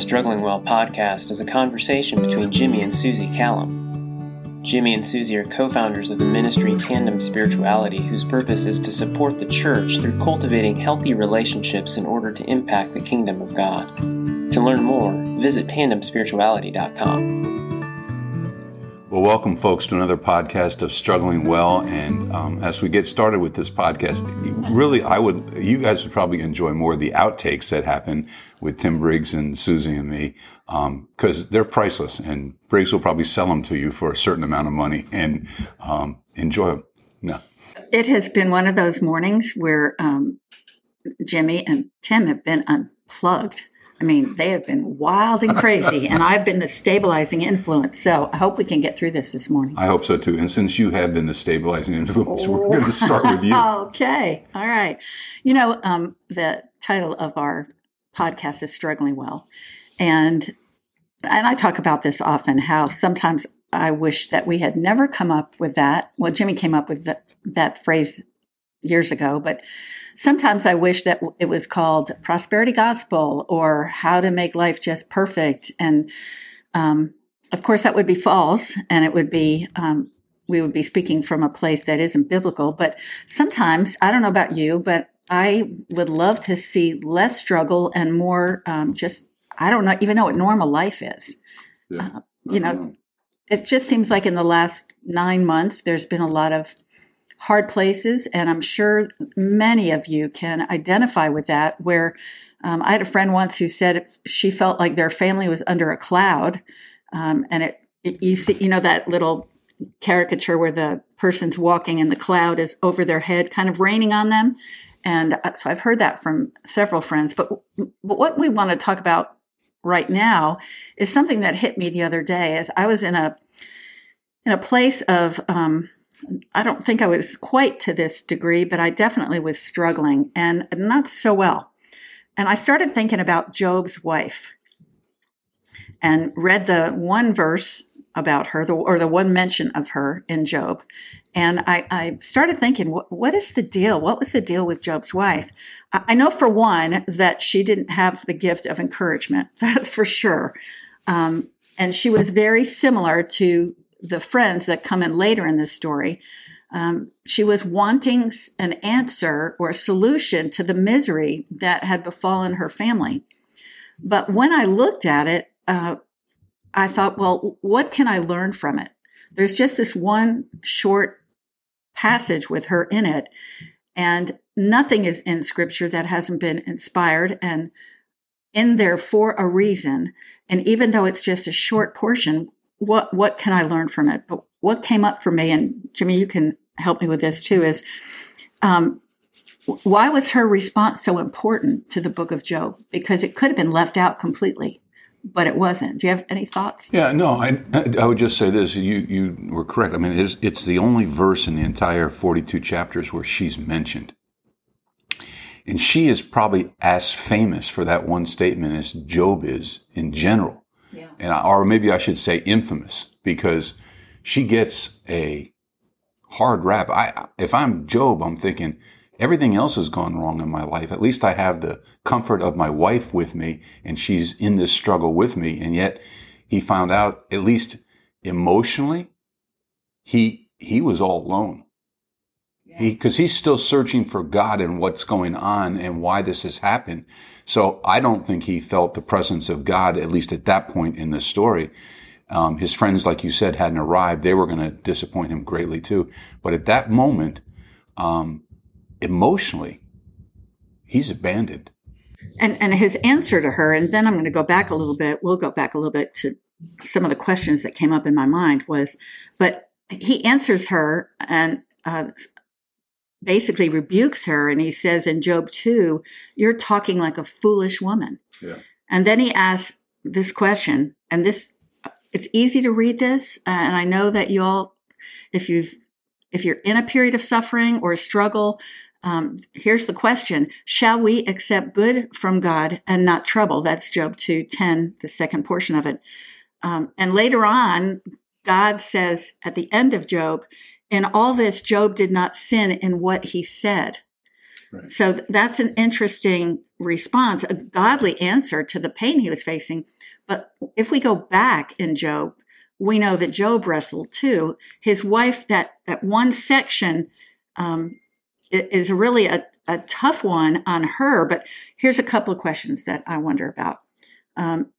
Struggling Well podcast is a conversation between Jimmy and Suzi Callum. Jimmy and Suzi are co founders of the ministry Tandem Spirituality, whose purpose is to support the church through cultivating healthy relationships in order to impact the kingdom of God. To learn more, visit tandemspirituality.com. Well, welcome, folks, to another podcast of Struggling Well. And um, as we get started with this podcast, really, I would, you guys would probably enjoy more the outtakes that happen with Tim Briggs and Suzi and me, because um, they're priceless. And Briggs will probably sell them to you for a certain amount of money and um, enjoy them. No. It has been one of those mornings where um, Jimmy and Tim have been unplugged I mean, they have been wild and crazy, and I've been the stabilizing influence. So I hope we can get through this this morning. I hope so too. And since you have been the stabilizing influence, oh. we're going to start with you. okay. All right. You know, um, the title of our podcast is Struggling Well. And and I talk about this often how sometimes I wish that we had never come up with that. Well, Jimmy came up with that, that phrase years ago, but sometimes I wish that it was called prosperity gospel or how to make life just perfect. And, um, of course, that would be false and it would be, um, we would be speaking from a place that isn't biblical. But sometimes, I don't know about you, but I would love to see less struggle and more um, just, I don't know, even know what normal life is. Yeah. Uh, you know, know, it just seems like in the last nine months, there's been a lot of hard places. And I'm sure many of you can identify with that. Where um, I had a friend once who said she felt like their family was under a cloud. Um, and it, it, you see, you know, that little caricature where the person's walking and the cloud is over their head, kind of raining on them. And uh, so I've heard that from several friends. But, but what we want to talk about right now is something that hit me the other day as I was in a in a place of um, I don't think I was quite to this degree, but I definitely was struggling and not so well. And I started thinking about Job's wife and read the one verse about her, or the one mention of her in Job. And I, I started thinking, what, what is the deal? What was the deal with Job's wife? I, I know for one that she didn't have the gift of encouragement. That's for sure. Um, and she was very similar to the friends that come in later in this story, um, she was wanting an answer or a solution to the misery that had befallen her family. But when I looked at it, uh, I thought, well, what can I learn from it? There's just this one short passage with her in it, and nothing is in scripture that hasn't been inspired and in there for a reason. And even though it's just a short portion, what what can I learn from it? But what came up for me, and Jimmy, you can help me with this too, is um, why was her response so important to the book of Job? Because it could have been left out completely, but it wasn't. Do you have any thoughts? Yeah, no, I, I would just say this. You, you were correct. I mean, it's, it's the only verse in the entire 42 chapters where she's mentioned. And she is probably as famous for that one statement as Job is in general and I, or maybe I should say infamous because she gets a hard rap. I, if I'm Job, I'm thinking everything else has gone wrong in my life. At least I have the comfort of my wife with me and she's in this struggle with me. And yet he found out, at least emotionally, he, he was all alone. He, cause he's still searching for God and what's going on and why this has happened. So I don't think he felt the presence of God, at least at that point in the story. Um, his friends, like you said, hadn't arrived. They were going to disappoint him greatly too. But at that moment, um, emotionally, he's abandoned. And, and his answer to her, and then I'm going to go back a little bit. We'll go back a little bit to some of the questions that came up in my mind was, but he answers her and uh, basically rebukes her and he says in Job 2, you're talking like a foolish woman. Yeah. And then he asks this question and this, it's easy to read this. Uh, and I know that you all, if you've, if you're in a period of suffering or a struggle, um, here's the question. Shall we accept good from God and not trouble? That's Job 2, 10, the second portion of it. Um, and later on, God says at the end of Job, in all this, Job did not sin in what he said. Right. So that's an interesting response, a godly answer to the pain he was facing. But if we go back in Job, we know that Job wrestled too. His wife, that, that one section, um, is really a, a tough one on her. But here's a couple of questions that I wonder about. Um,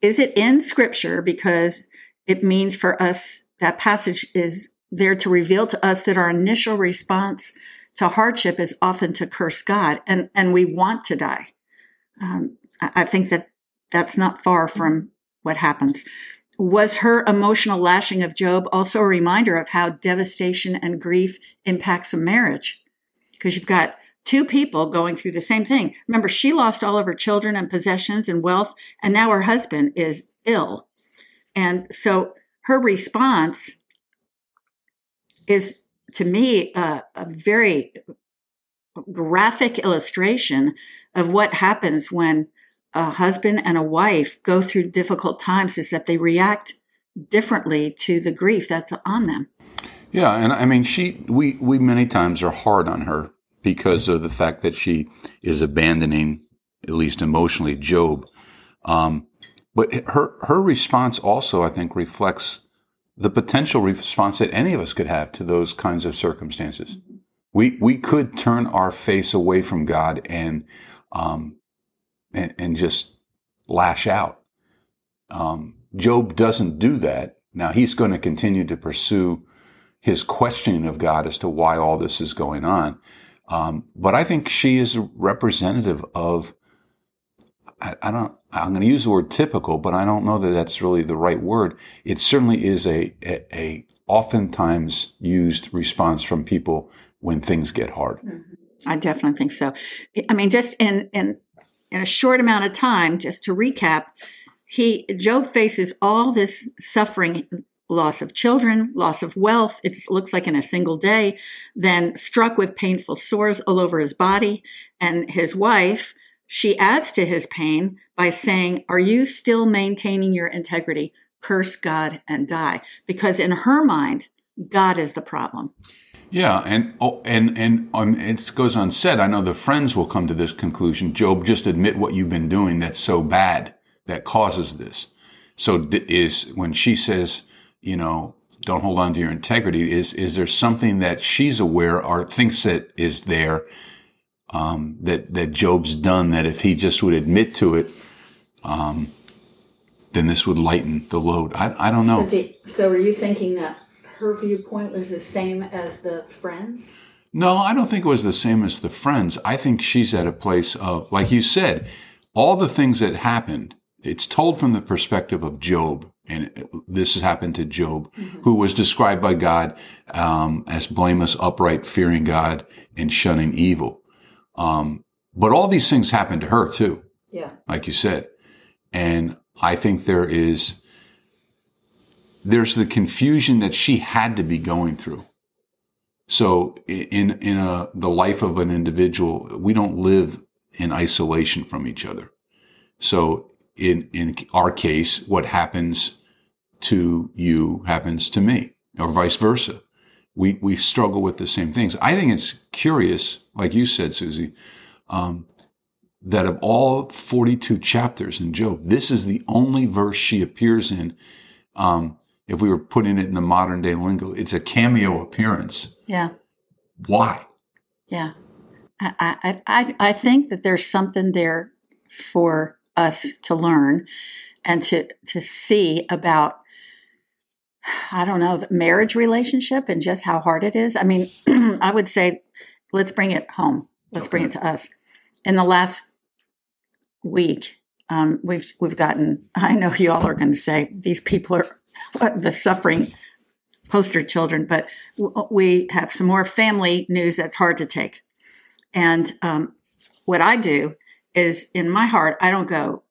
is it in scripture because it means for us that passage is there to reveal to us that our initial response to hardship is often to curse God and, and we want to die. Um, I, think that that's not far from what happens. Was her emotional lashing of Job also a reminder of how devastation and grief impacts a marriage? Because you've got two people going through the same thing. Remember, she lost all of her children and possessions and wealth, and now her husband is ill. And so her response is, to me, a, very graphic illustration of what happens when a husband and a wife go through difficult times is that they react differently to the grief that's on them. Yeah, and I mean, she we we many times are hard on her because of the fact that she is abandoning, at least emotionally, Job. Um, but her her response also, I think, reflects the potential response that any of us could have to those kinds of circumstances. We we could turn our face away from God and um, and, and just lash out. Um, Job doesn't do that. Now he's going to continue to pursue his questioning of God as to why all this is going on. Um, but I think she is representative of, I, I don't, I'm going to use the word typical, but I don't know that that's really the right word. It certainly is a, a, a oftentimes used response from people when things get hard. Mm-hmm. I definitely think so. I mean, just in, in, in a short amount of time, just to recap, he, Job faces all this suffering, loss of children, loss of wealth. It looks like in a single day, then struck with painful sores all over his body. And his wife, she adds to his pain by saying, are you still maintaining your integrity? Curse God and die. Because in her mind, God is the problem. Yeah, and oh, and and um, it goes unsaid. I know the friends will come to this conclusion. Job, just admit what you've been doing that's so bad that causes this. So is when she says, you know, don't hold on to your integrity. Is is there something that she's aware or thinks that is there um, that that Job's done that if he just would admit to it, um, then this would lighten the load. I I don't know. So, do, so are you thinking that her viewpoint was the same as the friends? No, I don't think it was the same as the friends. I think she's at a place of, like you said, all the things that happened. It's told from the perspective of Job, and this has happened to Job, mm-hmm. who was described by God um, as blameless, upright, fearing God, and shunning evil. Um, but all these things happened to her too. Yeah, like you said, and I think there is there's the confusion that she had to be going through. So in in a the life of an individual, we don't live in isolation from each other. So in in our case, what happens to you happens to me, or vice versa. We we struggle with the same things. I think it's curious, like you said, Suzi, um, that of all 42 chapters in Job, this is the only verse she appears in. Um, if we were putting it in the modern day lingo, it's a cameo appearance. Yeah. Why? Yeah. I, I, I think that there's something there for us to learn and to, to see about, I don't know, the marriage relationship and just how hard it is. I mean, I would say, let's bring it home. Let's okay. bring it to us. In the last week, um, we've we've gotten. I know you all are going to say these people are the suffering poster children, but we have some more family news that's hard to take. And um, what I do is in my heart, I don't go,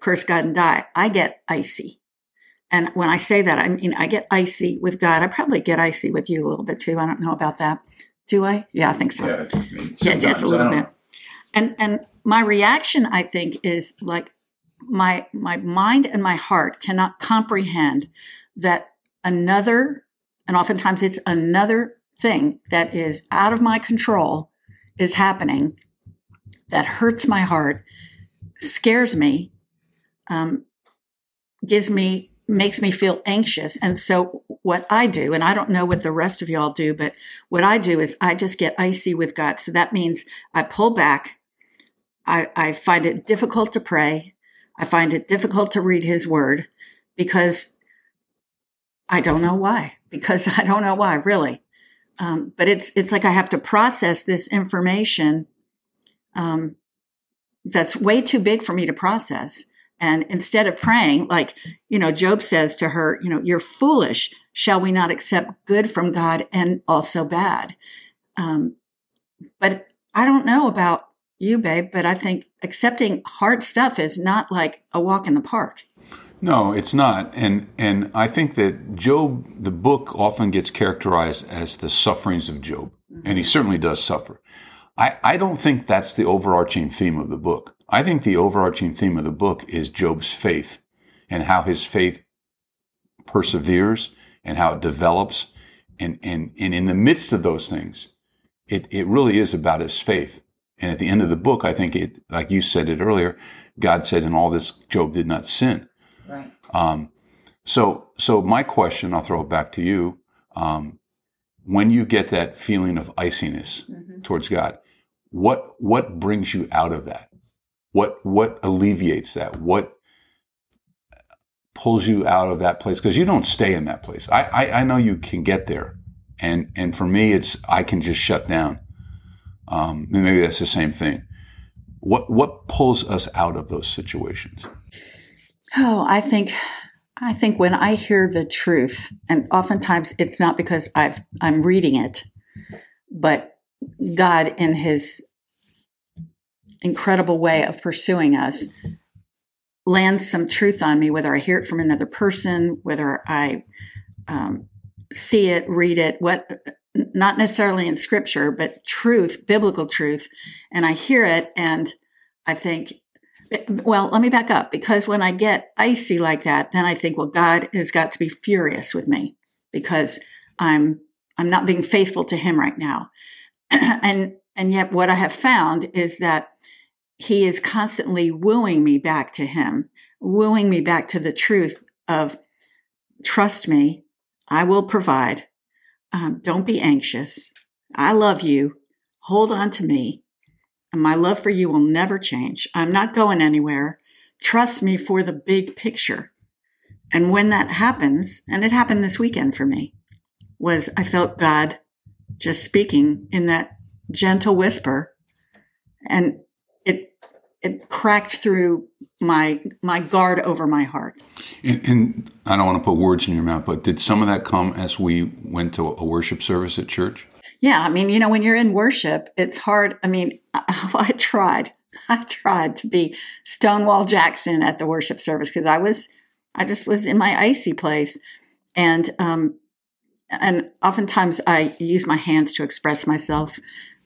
curse God and die. I get icy. And when I say that, I mean, I get icy with God. I probably get icy with you a little bit too. I don't know about that. Do I? Yeah, I think so. Yeah, I mean, yeah just a little bit. And, and my reaction, I think, is like, my my mind and my heart cannot comprehend that another and oftentimes it's another thing that is out of my control is happening that hurts my heart, scares me, um, gives me makes me feel anxious. And so what I do, and I don't know what the rest of y'all do, but what I do is I just get icy with God. So that means I pull back. I, I find it difficult to pray. I find it difficult to read his word because I don't know why, because I don't know why really. Um, but it's, it's like I have to process this information, um, that's way too big for me to process. And instead of praying, like, you know, Job says to her, you know, you're foolish. Shall we not accept good from God and also bad? Um, but I don't know about you, babe, but I think accepting hard stuff is not like a walk in the park. No, it's not. And and I think that Job, the book often gets characterized as the sufferings of Job. And he certainly does suffer. I, I don't think that's the overarching theme of the book. I think the overarching theme of the book is Job's faith and how his faith perseveres and how it develops. And, and, and in the midst of those things, it, it really is about his faith. And at the end of the book, I think it, like you said it earlier, God said in all this, Job did not sin. Right. Um, so, so my question, I'll throw it back to you. Um, when you get that feeling of iciness mm-hmm. towards God, what, what brings you out of that? What what alleviates that? What pulls you out of that place? Because you don't stay in that place. I, I, I know you can get there, and and for me, it's I can just shut down. Um, maybe that's the same thing. What what pulls us out of those situations? Oh, I think I think when I hear the truth, and oftentimes it's not because I've I'm reading it, but God in His incredible way of pursuing us lands some truth on me, whether I hear it from another person, whether I um, see it, read it, what, not necessarily in scripture, but truth, biblical truth. And I hear it and I think, well, let me back up because when I get icy like that, then I think, well, God has got to be furious with me because I'm, I'm not being faithful to him right now. and, and yet what I have found is that he is constantly wooing me back to him, wooing me back to the truth of trust me, I will provide. Um, don't be anxious. I love you. Hold on to me. And my love for you will never change. I'm not going anywhere. Trust me for the big picture. And when that happens, and it happened this weekend for me, was I felt God just speaking in that gentle whisper. And it cracked through my my guard over my heart. And, and, I don't want to put words in your mouth, but did some of that come as we went to a worship service at church? Yeah, I mean, you know, when you're in worship, it's hard. I mean, I, I tried, I tried to be Stonewall Jackson at the worship service because I was, I just was in my icy place, and um, and oftentimes I use my hands to express myself,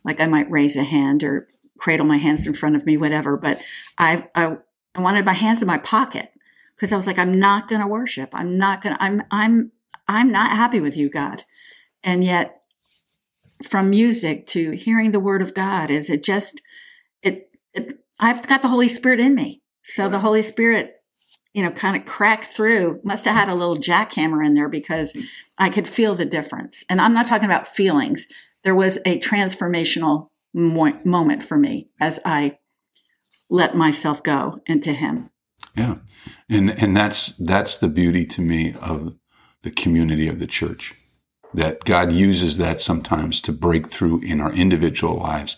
like I might raise a hand or cradle my hands in front of me, whatever. But I, I, I wanted my hands in my pocket because I was like, I'm not going to worship. I'm not going to, I'm, I'm, I'm not happy with you, God. And yet from music to hearing the word of God is it just, it, it I've got the Holy Spirit in me. So the Holy Spirit, you know, kind of cracked through, must have had a little jackhammer in there because hmm. I could feel the difference. And I'm not talking about feelings. There was a transformational mo- moment for me as I let myself go into Him. Yeah, and and that's that's the beauty to me of the community of the church. That God uses that sometimes to break through in our individual lives,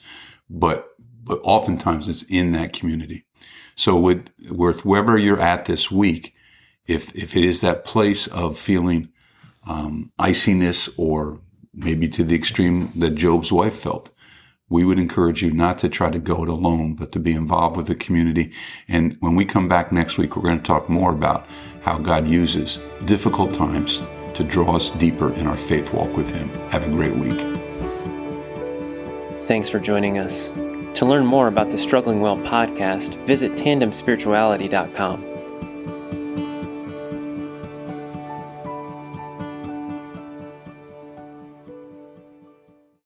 but but oftentimes it's in that community. So with with wherever you're at this week, if if it is that place of feeling um, iciness or maybe to the extreme that Job's wife felt, we would encourage you not to try to go it alone, but to be involved with the community. And when we come back next week, we're going to talk more about how God uses difficult times to draw us deeper in our faith walk with Him. Have a great week. Thanks for joining us. To learn more about the Struggling Well podcast, visit tandemspirituality.com.